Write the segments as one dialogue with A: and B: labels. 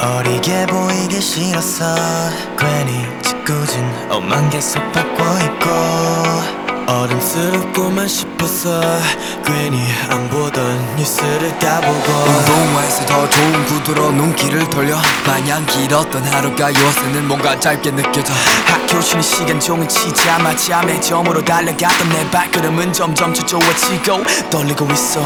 A: 어리게 보이기 싫었어 괜히 짓궂은 옷만 계속 벗고 있고 어른스럽고만 싶었어 괜히 안 보던 뉴스를 까보고
B: 운동화에서 더 좋은 구두로 눈길을 돌려. 마냥 길었던 하루가 요새는 뭔가 짧게 느껴져. 학교 쉬는 시간 종일 치자마자 매점으로 달려갔던 내 발걸음은 점점 초조해지고 떨리고 있어.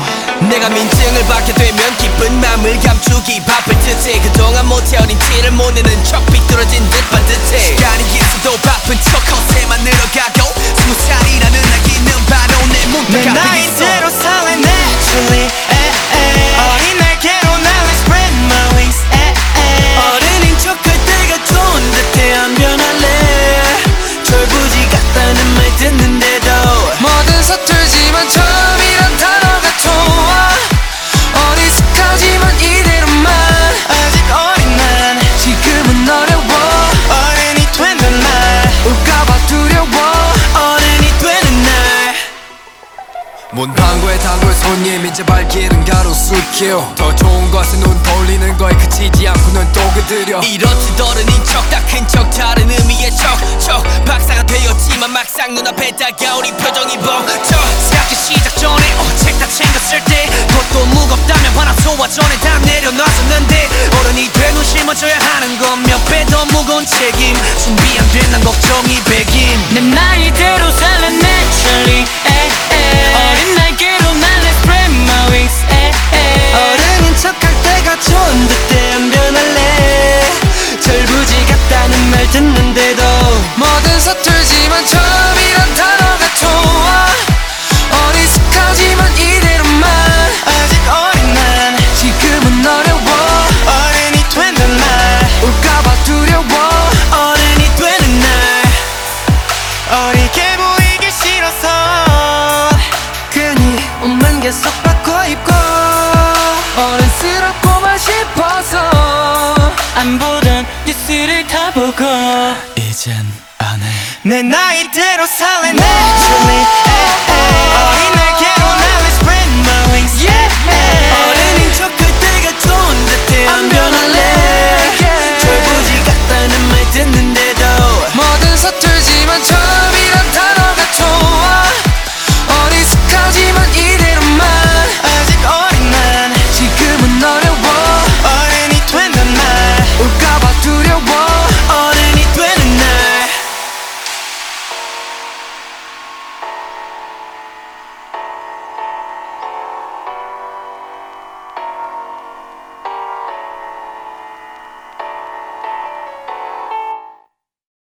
B: 내가 민증을 받게 되면 기쁜 맘을 감추기 바쁠 듯해. 그동안 못해어린 티를 못 내는 척 비뚤어진 듯 반듯해. 시간이 있어도 바쁜 척 문방구에 단골 손님 이제 발길은 가로수길 더 좋은 것은 눈 돌리는 거에 그치지 않고 눈또 그들여. 이렇듯 어른인 척다 큰 척 다른 의미의 척척. 박사가 되었지만 막상 눈앞에 다가오니 표정이 벙쩍
A: 생각이 시작 전에 어책 다 챙겼을 때. 그것도 무겁다면 바람 소화 전에 다 내려놨었는데. 어른이 되고 짊어져야 하는 건 몇 배 더 무거운 책임. 준비 안 된 난 걱정이 백임 내 나이대로 바라보고 이젠 안해. 내 나이대로 살래 naturally. 어린 날개로 now I spread my wings. Yeah. 어른인 척 그때가 좋은 듯해. 안 변할래. yeah. 철부지 같다는 말 듣는데도
B: 뭐든 서툴지만
A: 철